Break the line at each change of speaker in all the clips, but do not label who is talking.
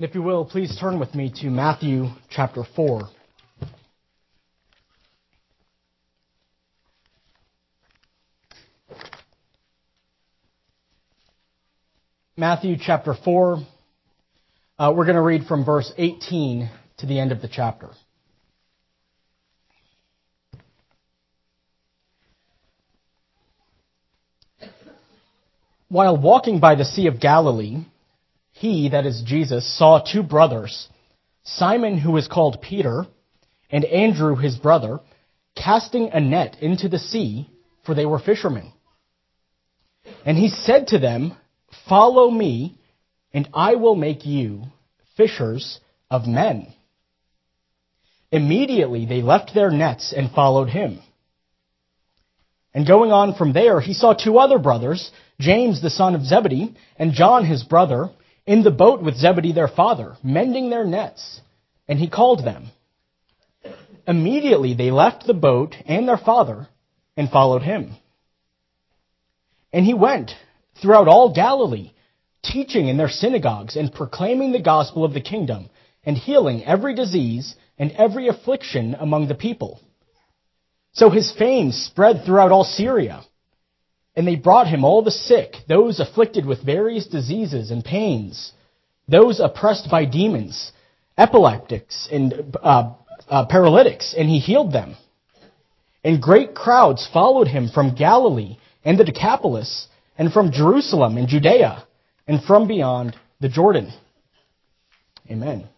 If you will, please turn with me to Matthew chapter 4. Matthew chapter 4. Uh, we're going to read from verse 18 to the end of the chapter. While walking by the Sea of Galilee, he, that is Jesus, saw two brothers, Simon, who is called Peter, and Andrew, his brother, casting a net into the sea, for they were fishermen. And he said to them, Follow me, and I will make you fishers of men. Immediately they left their nets and followed him. And going on from there, he saw two other brothers, James the son of Zebedee, and John his brother, in the boat with Zebedee their father, mending their nets, and he called them. Immediately they left the boat and their father and followed him. And he went throughout all Galilee, teaching in their synagogues and proclaiming the gospel of the kingdom and healing every disease and every affliction among the people. So his fame spread throughout all Syria. And they brought him all the sick, those afflicted with various diseases and pains, those oppressed by demons, epileptics, and uh, uh, paralytics, and he healed them. And great crowds followed him from Galilee and the Decapolis, and from Jerusalem and Judea, and from beyond the Jordan. Amen.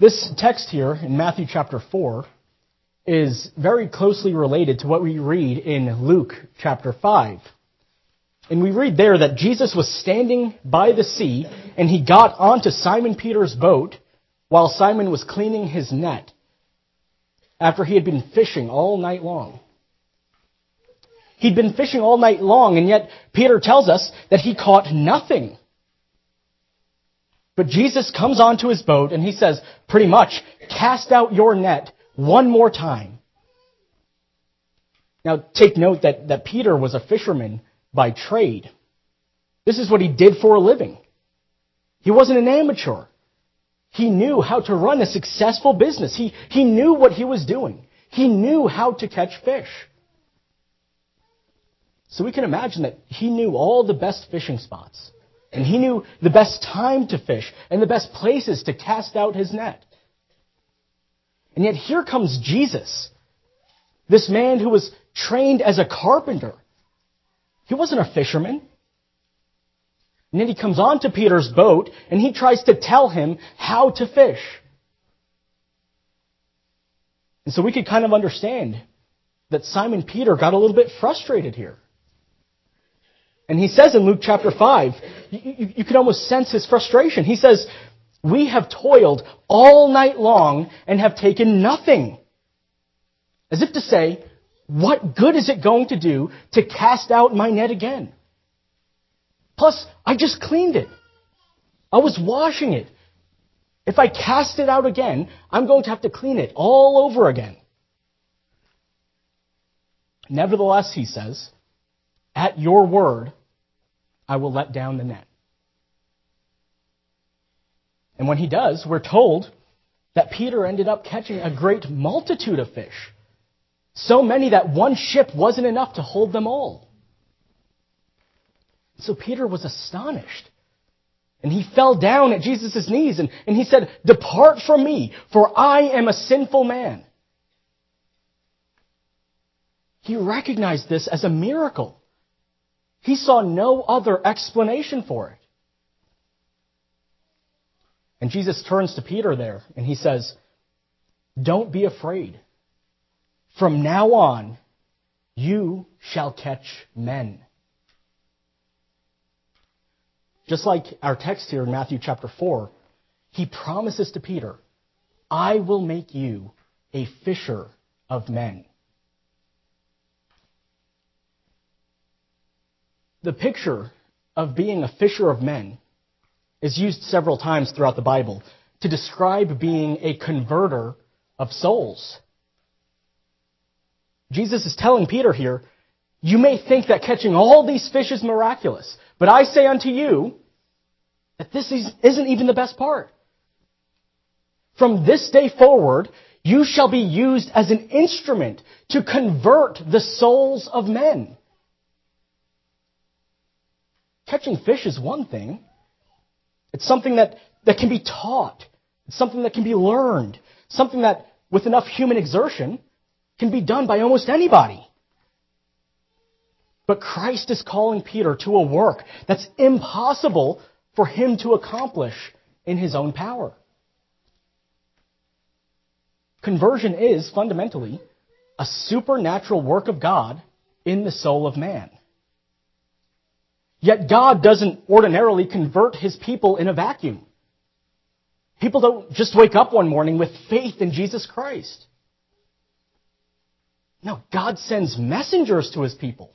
This text here in Matthew chapter 4 is very closely related to what we read in Luke chapter 5. And we read there that Jesus was standing by the sea and he got onto Simon Peter's boat while Simon was cleaning his net after he had been fishing all night long. He'd been fishing all night long and yet Peter tells us that he caught nothing. But Jesus comes onto his boat and he says, pretty much, cast out your net one more time. Now, take note that, that Peter was a fisherman by trade. This is what he did for a living. He wasn't an amateur. He knew how to run a successful business. He, he knew what he was doing. He knew how to catch fish. So we can imagine that he knew all the best fishing spots. And he knew the best time to fish and the best places to cast out his net. And yet here comes Jesus, this man who was trained as a carpenter. He wasn't a fisherman. And then he comes onto Peter's boat and he tries to tell him how to fish. And so we could kind of understand that Simon Peter got a little bit frustrated here. And he says in Luke chapter 5, you, you, you can almost sense his frustration. He says, we have toiled all night long and have taken nothing. As if to say, what good is it going to do to cast out my net again? Plus, I just cleaned it. I was washing it. If I cast it out again, I'm going to have to clean it all over again. Nevertheless, he says, at your word, I will let down the net. And when he does, we're told that Peter ended up catching a great multitude of fish. So many that one ship wasn't enough to hold them all. So Peter was astonished. And he fell down at Jesus' knees and, and he said, Depart from me, for I am a sinful man. He recognized this as a miracle. He saw no other explanation for it. And Jesus turns to Peter there and he says, Don't be afraid. From now on, you shall catch men. Just like our text here in Matthew chapter 4, he promises to Peter, I will make you a fisher of men. The picture of being a fisher of men is used several times throughout the Bible to describe being a converter of souls. Jesus is telling Peter here, you may think that catching all these fish is miraculous, but I say unto you that this is, isn't even the best part. From this day forward, you shall be used as an instrument to convert the souls of men. Catching fish is one thing. It's something that, that can be taught. It's something that can be learned. Something that, with enough human exertion, can be done by almost anybody. But Christ is calling Peter to a work that's impossible for him to accomplish in his own power. Conversion is fundamentally a supernatural work of God in the soul of man. Yet God doesn't ordinarily convert his people in a vacuum. People don't just wake up one morning with faith in Jesus Christ. No, God sends messengers to his people.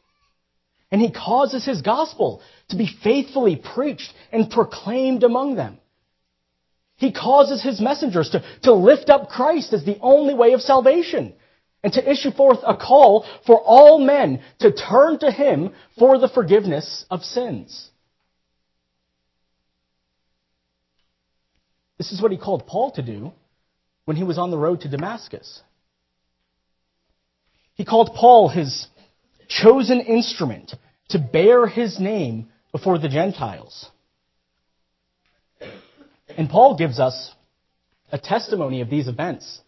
And he causes his gospel to be faithfully preached and proclaimed among them. He causes his messengers to, to lift up Christ as the only way of salvation and to issue forth a call for all men to turn to him for the forgiveness of sins. This is what he called Paul to do when he was on the road to Damascus. He called Paul his chosen instrument to bear his name before the Gentiles. And Paul gives us a testimony of these events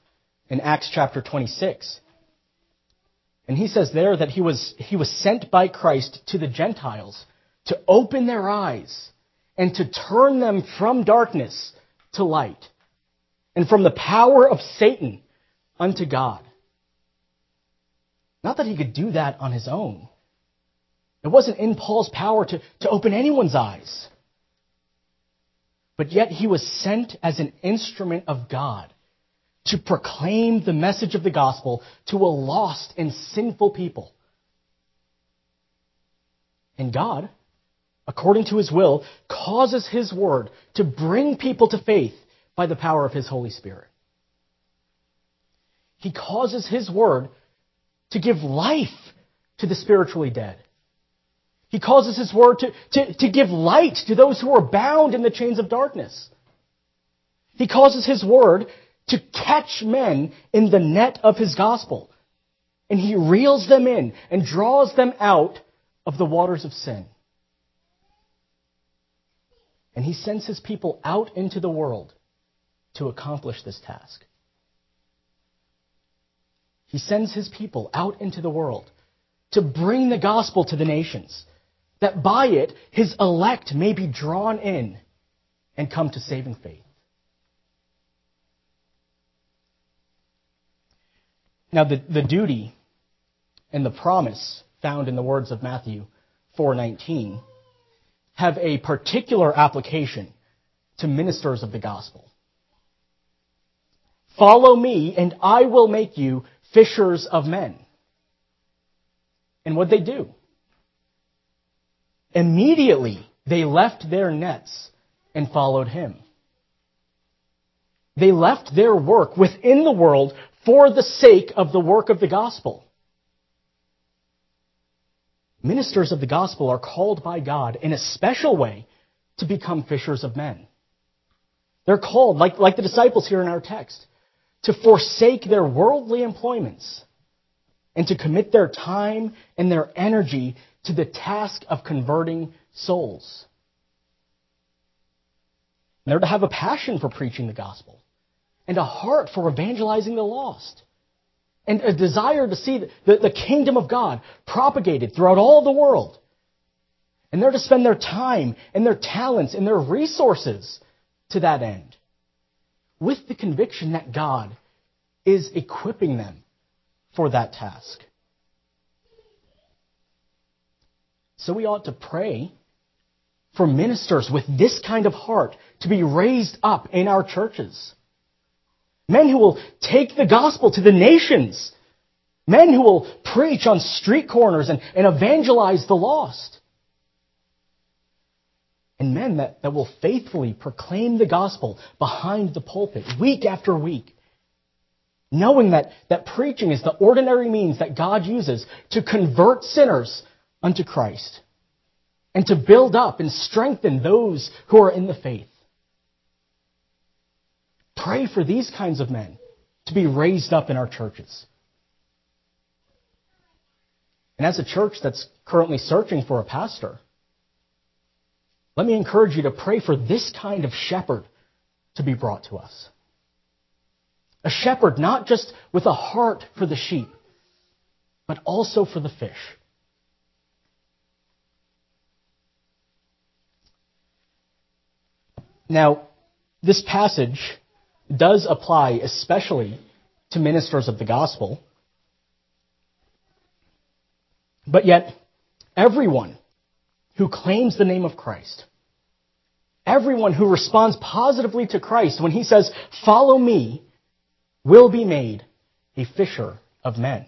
in Acts chapter 26. And he says there that he was, he was sent by Christ to the Gentiles to open their eyes and to turn them from darkness to light and from the power of Satan unto God. Not that he could do that on his own. It wasn't in Paul's power to, to open anyone's eyes. But yet he was sent as an instrument of God to proclaim the message of the gospel to a lost and sinful people. And God, according to his will, causes his word to bring people to faith by the power of his Holy Spirit. He causes his word to give life to the spiritually dead. He causes His Word to, to, to give light to those who are bound in the chains of darkness. He causes His Word to catch men in the net of His gospel. And He reels them in and draws them out of the waters of sin. And He sends His people out into the world to accomplish this task. He sends His people out into the world to bring the gospel to the nations that by it his elect may be drawn in and come to saving faith. Now, the, the duty and the promise found in the words of Matthew 4:19 have a particular application to ministers of the gospel. Follow me, and I will make you fishers of men. And what they do? Immediately they left their nets and followed him. They left their work within the world for the sake of the work of the gospel. Ministers of the gospel are called by God in a special way to become fishers of men. They're called, like, like the disciples here in our text, to forsake their worldly employments and to commit their time and their energy to the task of converting souls. And they're to have a passion for preaching the gospel and a heart for evangelizing the lost and a desire to see the, the kingdom of God propagated throughout all the world. And they're to spend their time and their talents and their resources to that end with the conviction that God is equipping them for that task. So we ought to pray for ministers with this kind of heart to be raised up in our churches. Men who will take the gospel to the nations. Men who will preach on street corners and, and evangelize the lost. And men that, that will faithfully proclaim the gospel behind the pulpit week after week. Knowing that, that preaching is the ordinary means that God uses to convert sinners unto Christ. and to build up and strengthen those who are in the faith. Pray for these kinds of men to be raised up in our churches. And as a church that's currently searching for a pastor, let me encourage you to pray for this kind of shepherd to be brought to us. A shepherd not just with a heart for the sheep, but also for the fish. Now, this passage does apply especially to ministers of the gospel. But yet, everyone who claims the name of Christ, everyone who responds positively to Christ when he says, Follow me, will be made a fisher of men.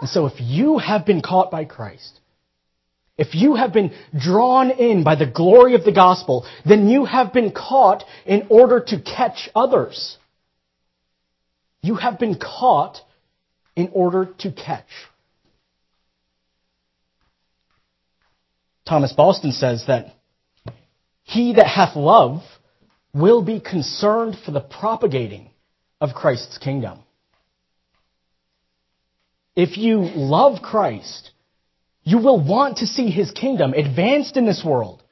And so, if you have been caught by Christ, if you have been drawn in by the glory of the gospel, then you have been caught in order to catch others. You have been caught in order to catch. Thomas Boston says that he that hath love will be concerned for the propagating of Christ's kingdom. If you love Christ, you will want to see his kingdom advanced in this world.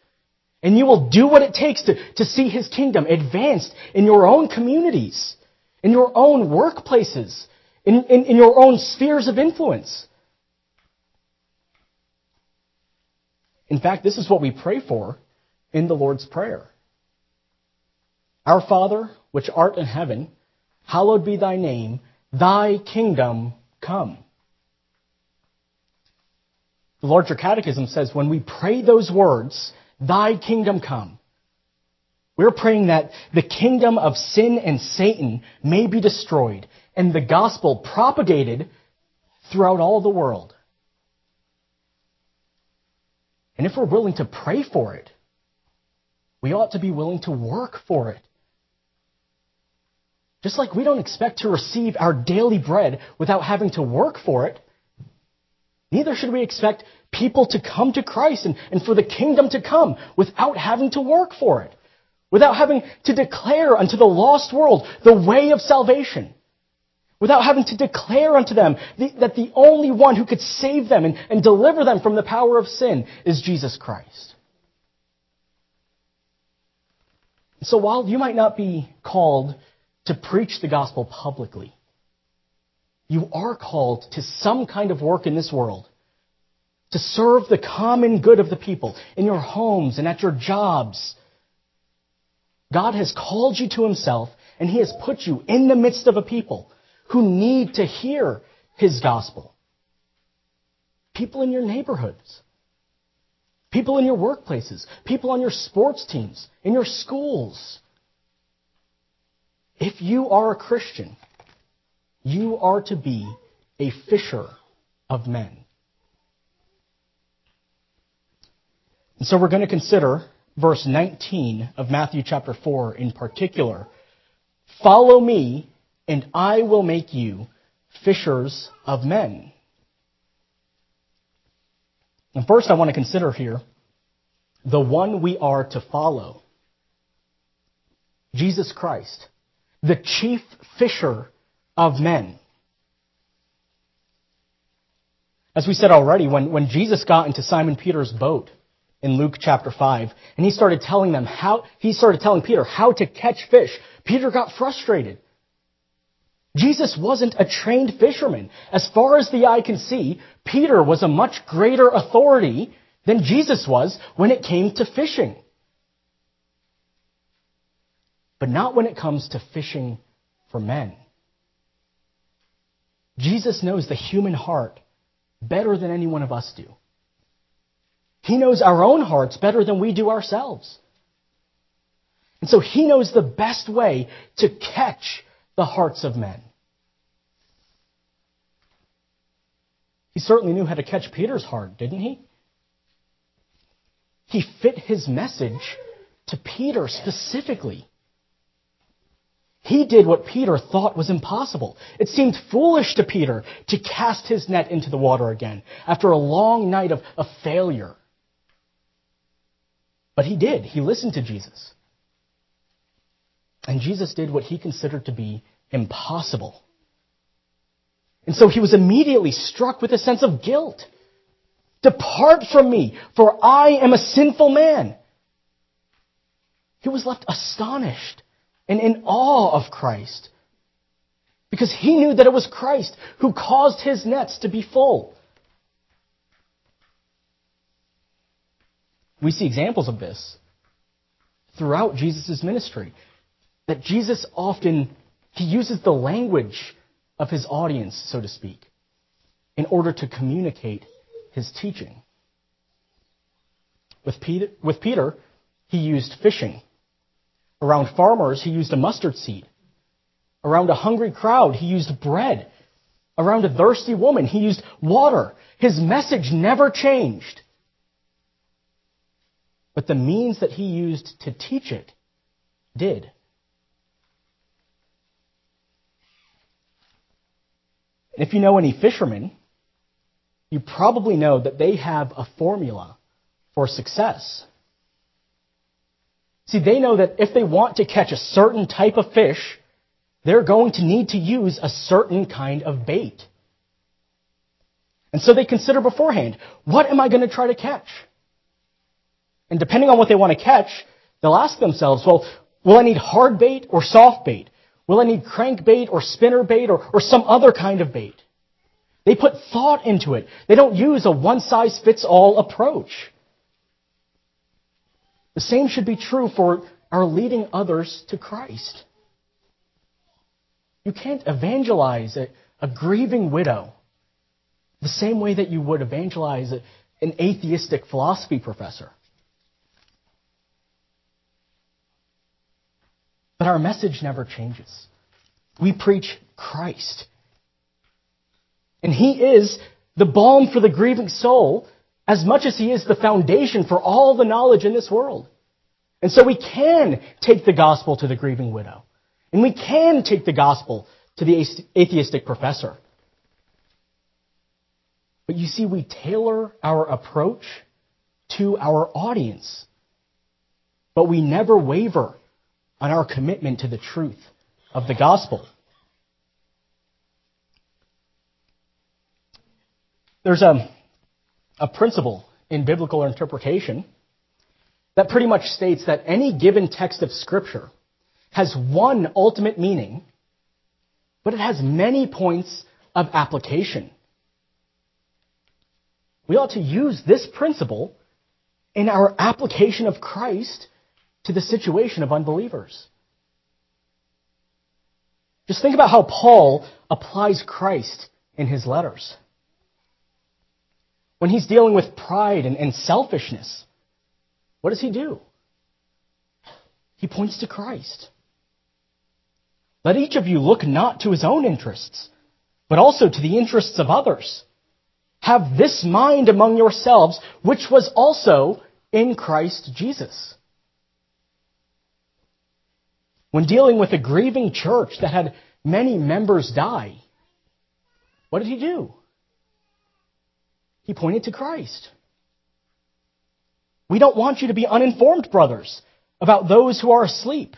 And you will do what it takes to, to see his kingdom advanced in your own communities, in your own workplaces, in, in, in your own spheres of influence. In fact, this is what we pray for in the Lord's Prayer. Our Father, which art in heaven, hallowed be thy name, thy kingdom come. The larger catechism says when we pray those words, thy kingdom come, we're praying that the kingdom of sin and Satan may be destroyed and the gospel propagated throughout all the world. And if we're willing to pray for it, we ought to be willing to work for it. Just like we don't expect to receive our daily bread without having to work for it, Neither should we expect people to come to Christ and, and for the kingdom to come without having to work for it, without having to declare unto the lost world the way of salvation, without having to declare unto them the, that the only one who could save them and, and deliver them from the power of sin is Jesus Christ. So while you might not be called to preach the gospel publicly, you are called to some kind of work in this world to serve the common good of the people in your homes and at your jobs. God has called you to himself and he has put you in the midst of a people who need to hear his gospel. People in your neighborhoods. People in your workplaces. People on your sports teams. In your schools. If you are a Christian, you are to be a fisher of men. And so we're going to consider verse 19 of Matthew chapter 4 in particular. Follow me, and I will make you fishers of men. And first, I want to consider here the one we are to follow Jesus Christ, the chief fisher of men. As we said already, when, when Jesus got into Simon Peter's boat in Luke chapter 5, and he started telling them how, he started telling Peter how to catch fish, Peter got frustrated. Jesus wasn't a trained fisherman. As far as the eye can see, Peter was a much greater authority than Jesus was when it came to fishing. But not when it comes to fishing for men. Jesus knows the human heart better than any one of us do. He knows our own hearts better than we do ourselves. And so he knows the best way to catch the hearts of men. He certainly knew how to catch Peter's heart, didn't he? He fit his message to Peter specifically. He did what Peter thought was impossible. It seemed foolish to Peter to cast his net into the water again after a long night of, of failure. But he did. He listened to Jesus. And Jesus did what he considered to be impossible. And so he was immediately struck with a sense of guilt. Depart from me, for I am a sinful man. He was left astonished and in awe of Christ because he knew that it was Christ who caused his nets to be full. We see examples of this throughout Jesus' ministry. That Jesus often, he uses the language of his audience, so to speak, in order to communicate his teaching. With Peter, with Peter, he used fishing. Around farmers, he used a mustard seed. Around a hungry crowd, he used bread. Around a thirsty woman, he used water. His message never changed. But the means that he used to teach it did. If you know any fishermen, you probably know that they have a formula for success. See, they know that if they want to catch a certain type of fish, they're going to need to use a certain kind of bait. And so they consider beforehand, what am I going to try to catch? And depending on what they want to catch, they'll ask themselves, well, will I need hard bait or soft bait? Will I need crank bait or spinner bait or, or some other kind of bait? They put thought into it. They don't use a one size fits all approach. The same should be true for our leading others to Christ. You can't evangelize a, a grieving widow the same way that you would evangelize an atheistic philosophy professor. But our message never changes. We preach Christ. And He is the balm for the grieving soul as much as He is the foundation for all the knowledge in this world. And so we can take the gospel to the grieving widow. And we can take the gospel to the atheistic professor. But you see, we tailor our approach to our audience. But we never waver on our commitment to the truth of the gospel. There's a, a principle in biblical interpretation that pretty much states that any given text of Scripture has one ultimate meaning, but it has many points of application. We ought to use this principle in our application of Christ to the situation of unbelievers. Just think about how Paul applies Christ in his letters. When he's dealing with pride and, and selfishness, what does he do? He points to Christ. Let each of you look not to his own interests, but also to the interests of others. Have this mind among yourselves, which was also in Christ Jesus. When dealing with a grieving church that had many members die, what did he do? He pointed to Christ. We don't want you to be uninformed, brothers, about those who are asleep,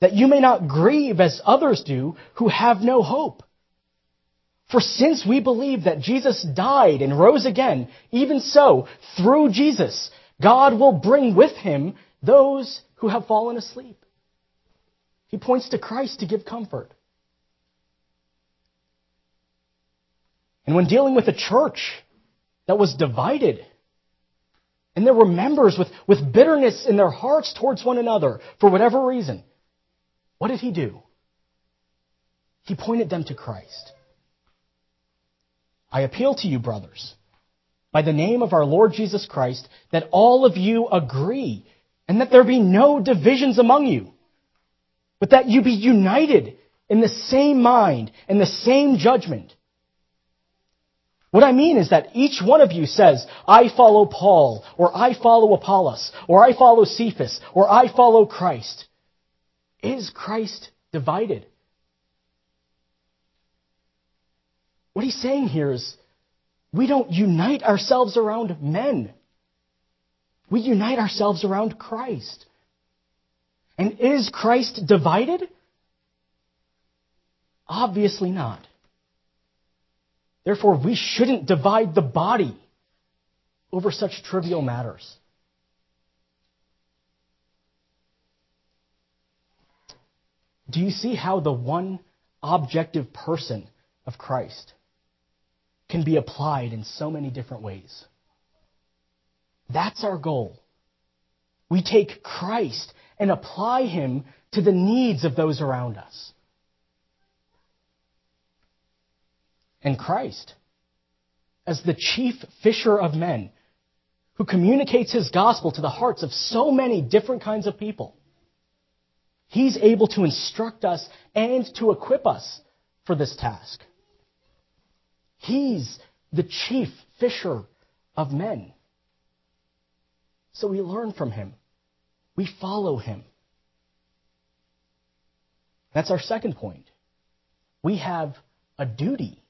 that you may not grieve as others do who have no hope. For since we believe that Jesus died and rose again, even so, through Jesus, God will bring with him those who have fallen asleep. He points to Christ to give comfort. And when dealing with a church that was divided, and there were members with, with bitterness in their hearts towards one another for whatever reason, what did he do? He pointed them to Christ. I appeal to you, brothers, by the name of our Lord Jesus Christ, that all of you agree and that there be no divisions among you, but that you be united in the same mind and the same judgment. What I mean is that each one of you says, I follow Paul, or I follow Apollos, or I follow Cephas, or I follow Christ. Is Christ divided. What he's saying here is we don't unite ourselves around men. We unite ourselves around Christ. And is Christ divided? Obviously not. Therefore, we shouldn't divide the body over such trivial matters. Do you see how the one objective person of Christ can be applied in so many different ways? That's our goal. We take Christ and apply him to the needs of those around us. And Christ, as the chief fisher of men, who communicates his gospel to the hearts of so many different kinds of people, he's able to instruct us and to equip us for this task. He's the chief fisher of men. So we learn from him. We follow him. That's our second point. We have a duty.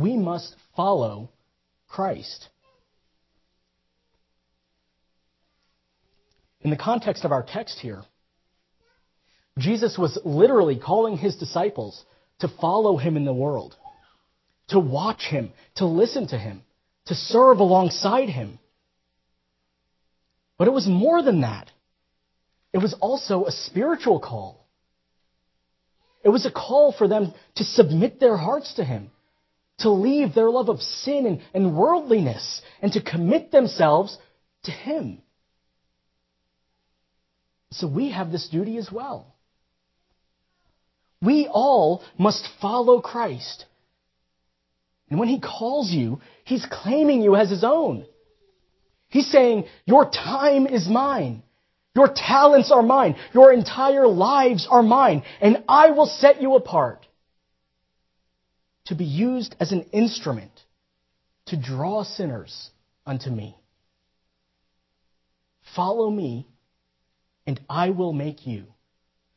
We must follow Christ. In the context of our text here, Jesus was literally calling his disciples to follow him in the world, to watch him, to listen to him, to serve alongside him. But it was more than that. It was also a spiritual call. It was a call for them to submit their hearts to Him, to leave their love of sin and, and worldliness, and to commit themselves to Him. So we have this duty as well. We all must follow Christ. And when He calls you, He's claiming you as His own. He's saying, Your time is mine. Your talents are mine. Your entire lives are mine. And I will set you apart to be used as an instrument to draw sinners unto me. Follow me, and I will make you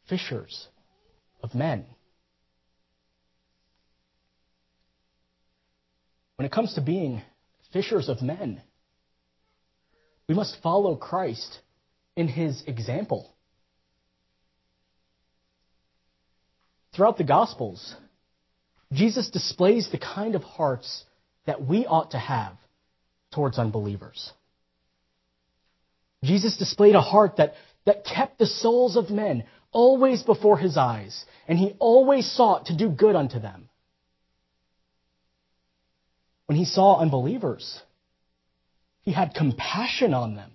fishers of men. When it comes to being fishers of men, we must follow Christ in his example. Throughout the Gospels, Jesus displays the kind of hearts that we ought to have towards unbelievers. Jesus displayed a heart that, that kept the souls of men always before his eyes, and he always sought to do good unto them. When he saw unbelievers, he had compassion on them.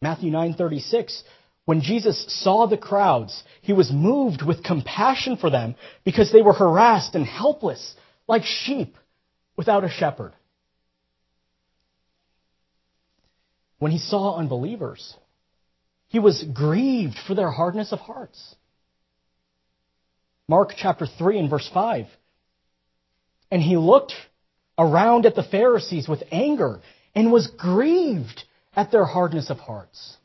Matthew 9:36 When Jesus saw the crowds, he was moved with compassion for them because they were harassed and helpless like sheep without a shepherd. When he saw unbelievers, he was grieved for their hardness of hearts. Mark chapter 3 and verse 5. And he looked around at the Pharisees with anger and was grieved at their hardness of hearts.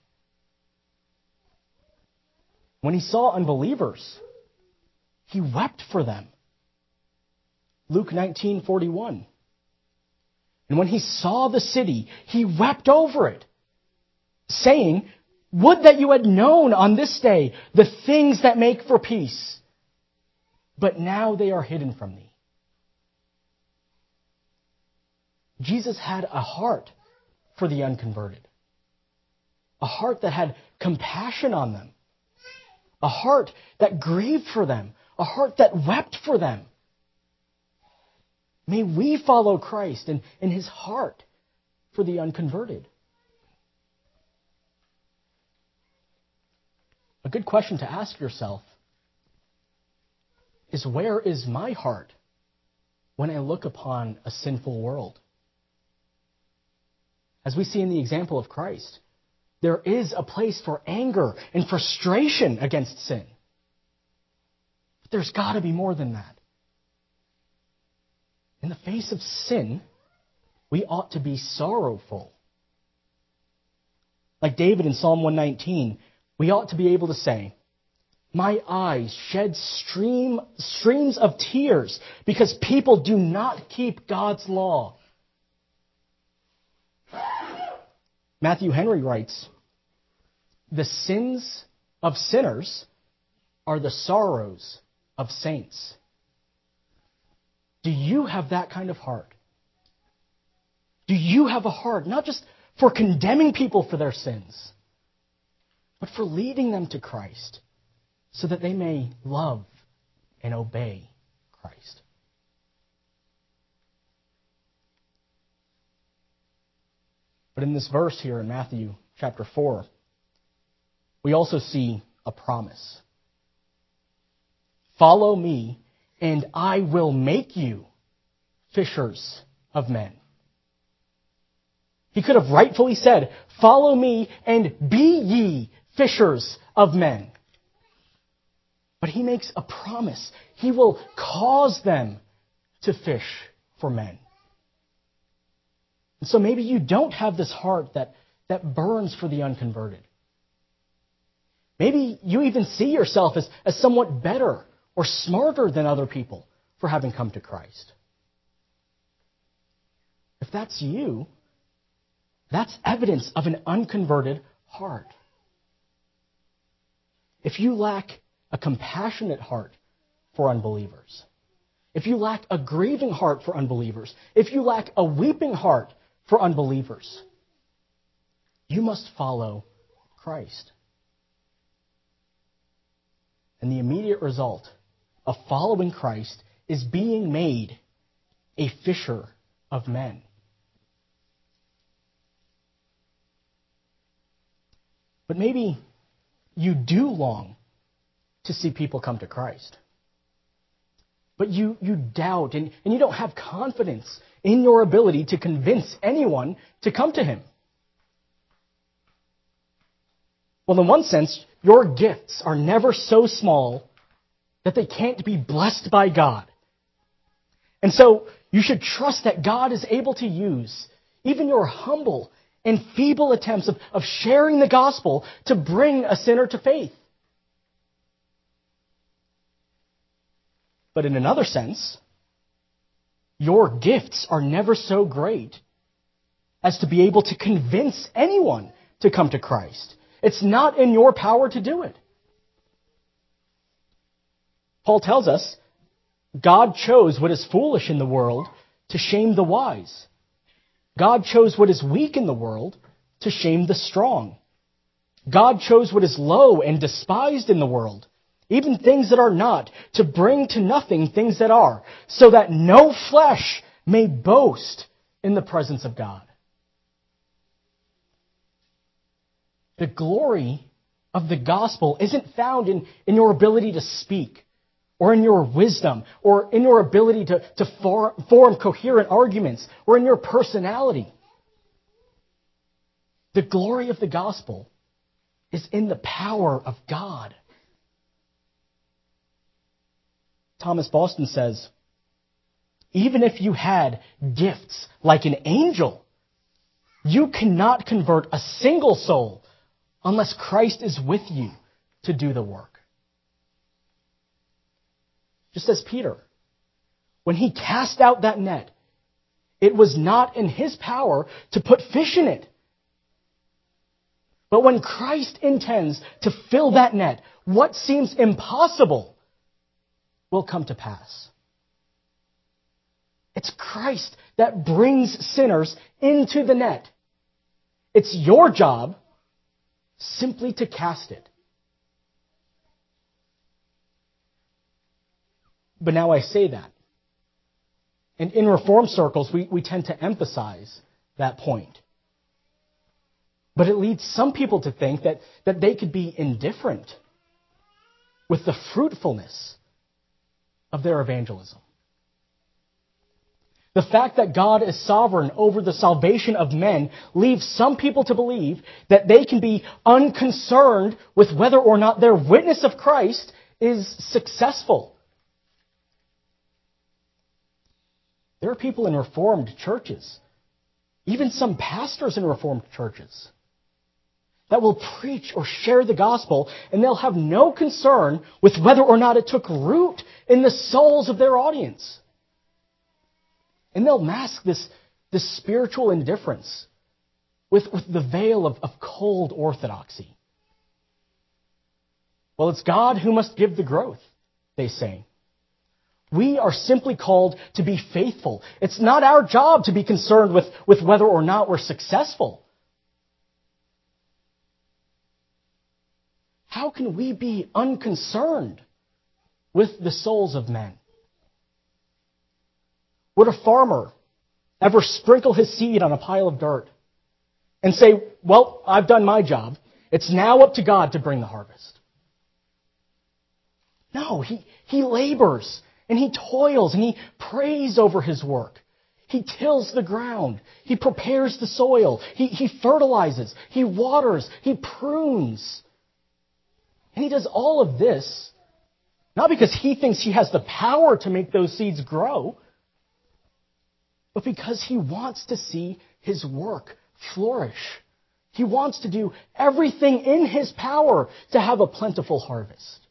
When he saw unbelievers, he wept for them. Luke 19:41. And when he saw the city, he wept over it, saying, "Would that you had known on this day the things that make for peace, but now they are hidden from thee." Jesus had a heart for the unconverted, a heart that had compassion on them, a heart that grieved for them, a heart that wept for them. May we follow Christ in, in his heart for the unconverted. A good question to ask yourself is where is my heart when I look upon a sinful world? as we see in the example of Christ, there is a place for anger and frustration against sin. But there's got to be more than that. In the face of sin, we ought to be sorrowful. Like David in Psalm 119, we ought to be able to say, my eyes shed stream, streams of tears because people do not keep God's law. Matthew Henry writes, The sins of sinners are the sorrows of saints. Do you have that kind of heart? Do you have a heart not just for condemning people for their sins, but for leading them to Christ so that they may love and obey Christ? But in this verse here in Matthew chapter 4, we also see a promise. Follow me, and I will make you fishers of men. He could have rightfully said, Follow me, and be ye fishers of men. But he makes a promise. He will cause them to fish for men. And so maybe you don't have this heart that, that burns for the unconverted. Maybe you even see yourself as, as somewhat better or smarter than other people for having come to Christ. If that's you, that's evidence of an unconverted heart. If you lack a compassionate heart for unbelievers, if you lack a grieving heart for unbelievers, if you lack a weeping heart for unbelievers. You must follow Christ. And the immediate result of following Christ is being made a fisher of men. But maybe you do long to see people come to Christ. But you, you doubt and, and you don't have confidence in your ability to convince anyone to come to Him. Well, in one sense, your gifts are never so small that they can't be blessed by God. And so you should trust that God is able to use even your humble and feeble attempts of, of sharing the gospel to bring a sinner to faith. But in another sense, your gifts are never so great as to be able to convince anyone to come to Christ. It's not in your power to do it. Paul tells us God chose what is foolish in the world to shame the wise. God chose what is weak in the world to shame the strong. God chose what is low and despised in the world even things that are not, to bring to nothing things that are, so that no flesh may boast in the presence of God. The glory of the gospel isn't found in, in your ability to speak, or in your wisdom, or in your ability to, to for, form coherent arguments, or in your personality. The glory of the gospel is in the power of God. Thomas Boston says, even if you had gifts like an angel, you cannot convert a single soul unless Christ is with you to do the work. Just as Peter, when he cast out that net, it was not in his power to put fish in it. But when Christ intends to fill that net, what seems impossible will come to pass. It's Christ that brings sinners into the net. It's your job simply to cast it. But now I say that. And in reform circles, we, we tend to emphasize that point. But it leads some people to think that, that they could be indifferent with the fruitfulness of their evangelism. The fact that God is sovereign over the salvation of men leaves some people to believe that they can be unconcerned with whether or not their witness of Christ is successful. There are people in Reformed churches, even some pastors in Reformed churches, that will preach or share the gospel, and they'll have no concern with whether or not it took root in the souls of their audience. And they'll mask this, this spiritual indifference with, with the veil of, of cold orthodoxy. Well, it's God who must give the growth, they say. We are simply called to be faithful. It's not our job to be concerned with, with whether or not we're successful. How can we be unconcerned with the souls of men? Would a farmer ever sprinkle his seed on a pile of dirt and say, Well, I've done my job. It's now up to God to bring the harvest? No, he, he labors and he toils and he prays over his work. He tills the ground. He prepares the soil. He, he fertilizes. He waters. He prunes. And he does all of this not because he thinks he has the power to make those seeds grow, but because he wants to see his work flourish. He wants to do everything in his power to have a plentiful harvest.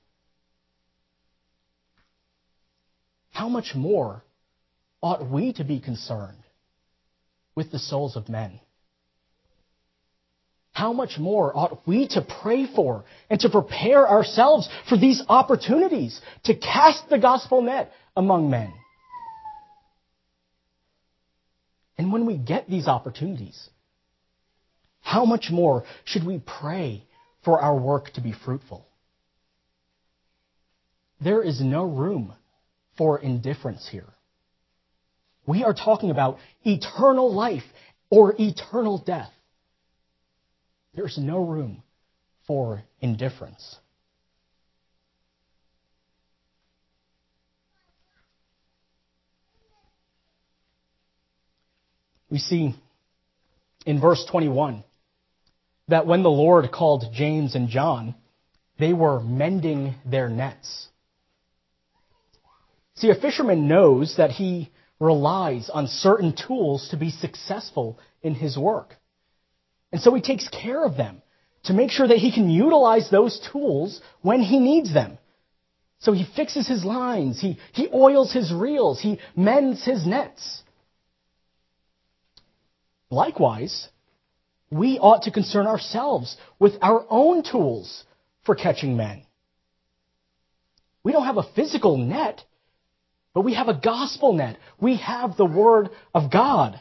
how much more ought we to be concerned with the souls of men? How much more ought we to pray for and to prepare ourselves for these opportunities to cast the gospel net among men? And when we get these opportunities, how much more should we pray for our work to be fruitful? There is no room for indifference here. We are talking about eternal life or eternal death. There's no room for indifference. We see in verse 21 that when the Lord called James and John, they were mending their nets. See, a fisherman knows that he relies on certain tools to be successful in his work. And so he takes care of them to make sure that he can utilize those tools when he needs them. So he fixes his lines, he, he oils his reels, he mends his nets. Likewise, we ought to concern ourselves with our own tools for catching men. We don't have a physical net, but we have a gospel net. We have the Word of God.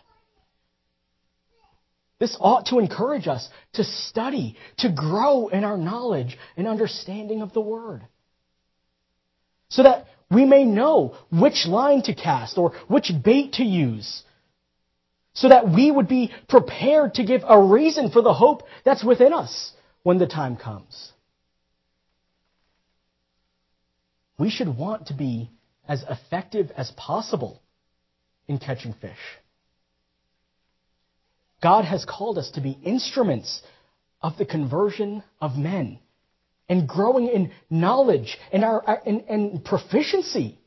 This ought to encourage us to study, to grow in our knowledge and understanding of the Word. So that we may know which line to cast or which bait to use. So that we would be prepared to give a reason for the hope that's within us when the time comes. We should want to be as effective as possible in catching fish. God has called us to be instruments of the conversion of men and growing in knowledge and, our, and, and proficiency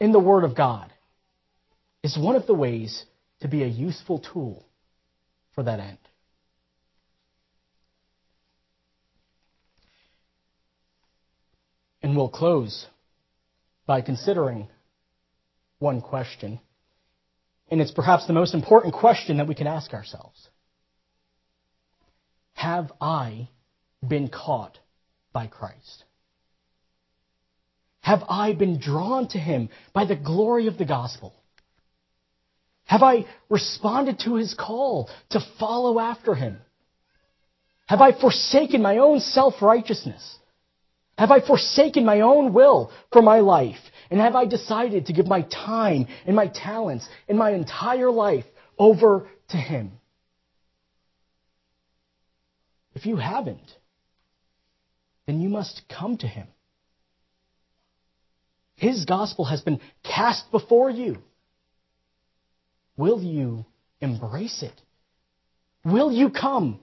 in the Word of God is one of the ways to be a useful tool for that end. And we'll close by considering one question. And it's perhaps the most important question that we can ask ourselves. Have I been caught by Christ? Have I been drawn to him by the glory of the gospel? Have I responded to his call to follow after him? Have I forsaken my own self righteousness? Have I forsaken my own will for my life? And have I decided to give my time and my talents and my entire life over to Him? If you haven't, then you must come to Him. His gospel has been cast before you. Will you embrace it? Will you come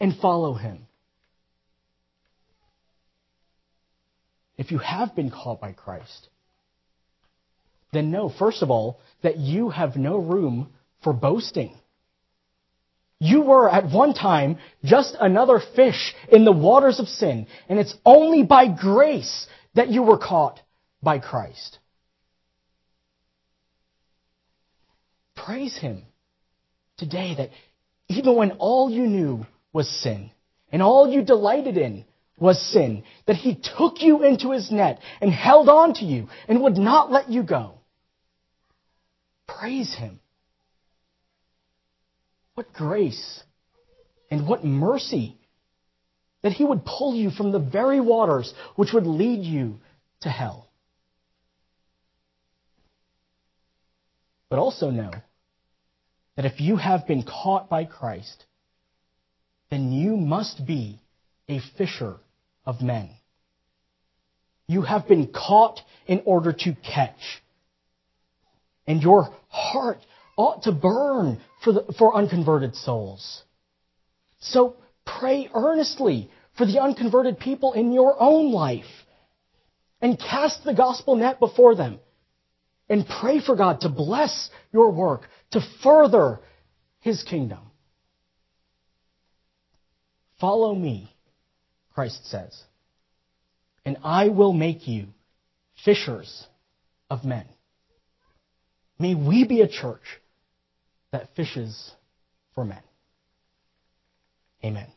and follow Him? If you have been called by Christ, then know, first of all, that you have no room for boasting. You were at one time just another fish in the waters of sin, and it's only by grace that you were caught by Christ. Praise Him today that even when all you knew was sin, and all you delighted in was sin, that He took you into His net and held on to you and would not let you go. Praise Him. What grace and what mercy that He would pull you from the very waters which would lead you to hell. But also know that if you have been caught by Christ, then you must be a fisher of men. You have been caught in order to catch. And your heart ought to burn for, the, for unconverted souls. So pray earnestly for the unconverted people in your own life. And cast the gospel net before them. And pray for God to bless your work, to further His kingdom. Follow me, Christ says, and I will make you fishers of men. May we be a church that fishes for men. Amen.